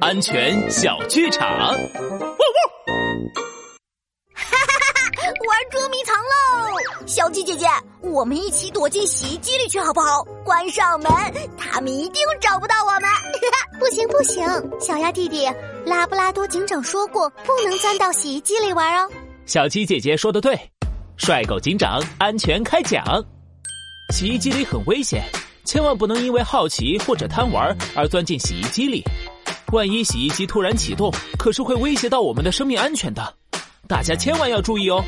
安全小剧场。哈哈哈哈玩捉迷藏喽！小鸡姐姐，我们一起躲进洗衣机里去好不好？关上门，他们一定找不到我们。不行不行，小鸭弟弟，拉布拉多警长说过，不能钻到洗衣机里玩哦。小鸡姐姐说的对，帅狗警长安全开讲。洗衣机里很危险，千万不能因为好奇或者贪玩而钻进洗衣机里。万一洗衣机突然启动，可是会威胁到我们的生命安全的。大家千万要注意哦。